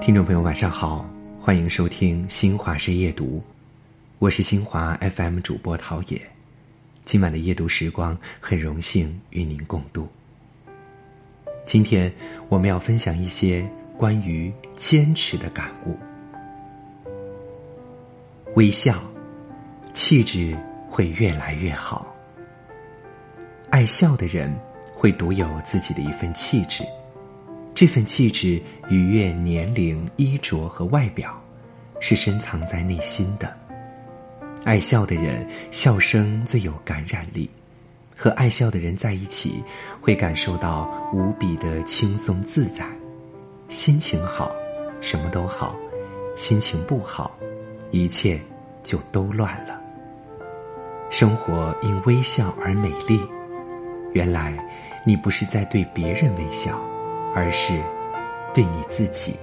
听众朋友，晚上好，欢迎收听新华社夜读，我是新华 FM 主播陶冶。今晚的夜读时光，很荣幸与您共度。今天我们要分享一些关于坚持的感悟。微笑，气质会越来越好。爱笑的人会独有自己的一份气质，这份气质逾越年龄、衣着和外表，是深藏在内心的。爱笑的人，笑声最有感染力，和爱笑的人在一起，会感受到无比的轻松自在。心情好，什么都好；心情不好，一切就都乱了。生活因微笑而美丽。原来，你不是在对别人微笑，而是对你自己。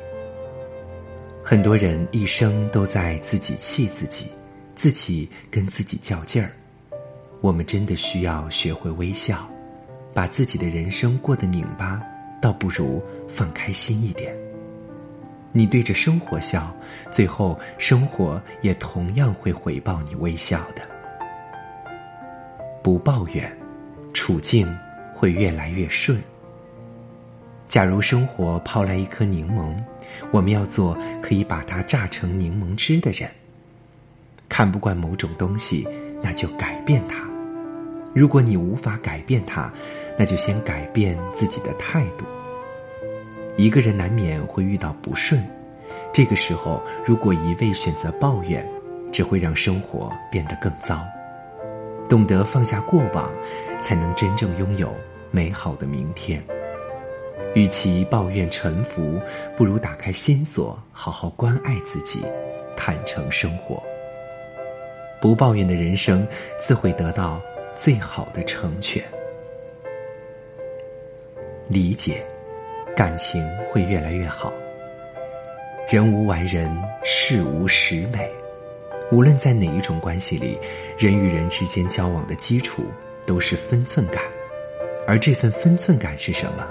很多人一生都在自己气自己，自己跟自己较劲儿。我们真的需要学会微笑，把自己的人生过得拧巴，倒不如放开心一点。你对着生活笑，最后生活也同样会回报你微笑的。不抱怨。处境会越来越顺。假如生活抛来一颗柠檬，我们要做可以把它榨成柠檬汁的人。看不惯某种东西，那就改变它。如果你无法改变它，那就先改变自己的态度。一个人难免会遇到不顺，这个时候如果一味选择抱怨，只会让生活变得更糟。懂得放下过往。才能真正拥有美好的明天。与其抱怨沉浮，不如打开心锁，好好关爱自己，坦诚生活。不抱怨的人生，自会得到最好的成全。理解，感情会越来越好。人无完人，事无十美。无论在哪一种关系里，人与人之间交往的基础。都是分寸感，而这份分寸感是什么？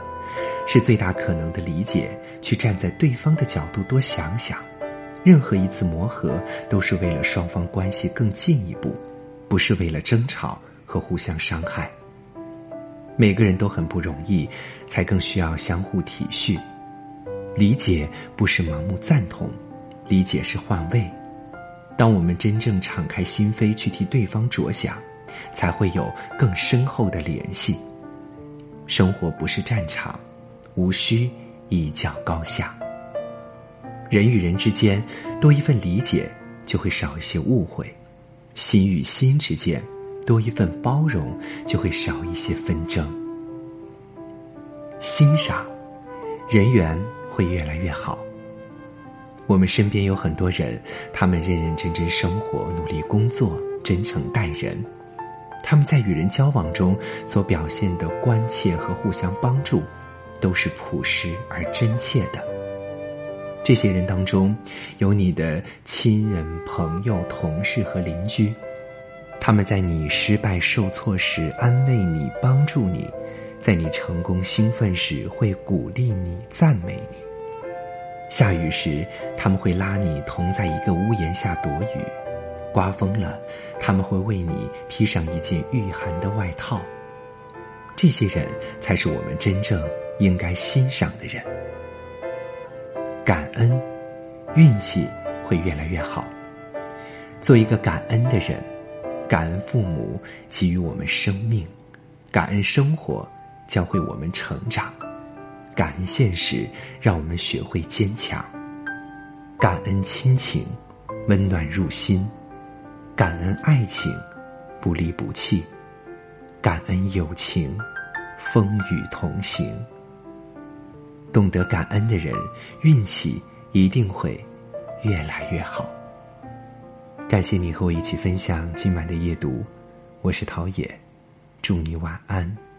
是最大可能的理解，去站在对方的角度多想想。任何一次磨合，都是为了双方关系更进一步，不是为了争吵和互相伤害。每个人都很不容易，才更需要相互体恤。理解不是盲目赞同，理解是换位。当我们真正敞开心扉去替对方着想。才会有更深厚的联系。生活不是战场，无需一较高下。人与人之间多一份理解，就会少一些误会；心与心之间多一份包容，就会少一些纷争。欣赏，人缘会越来越好。我们身边有很多人，他们认认真真生活，努力工作，真诚待人。他们在与人交往中所表现的关切和互相帮助，都是朴实而真切的。这些人当中，有你的亲人、朋友、同事和邻居，他们在你失败受挫时安慰你、帮助你；在你成功兴奋时会鼓励你、赞美你。下雨时，他们会拉你同在一个屋檐下躲雨。刮风了，他们会为你披上一件御寒的外套。这些人才是我们真正应该欣赏的人。感恩，运气会越来越好。做一个感恩的人，感恩父母给予我们生命，感恩生活教会我们成长，感恩现实让我们学会坚强，感恩亲情温暖入心。感恩爱情，不离不弃；感恩友情，风雨同行。懂得感恩的人，运气一定会越来越好。感谢你和我一起分享今晚的夜读，我是陶冶，祝你晚安。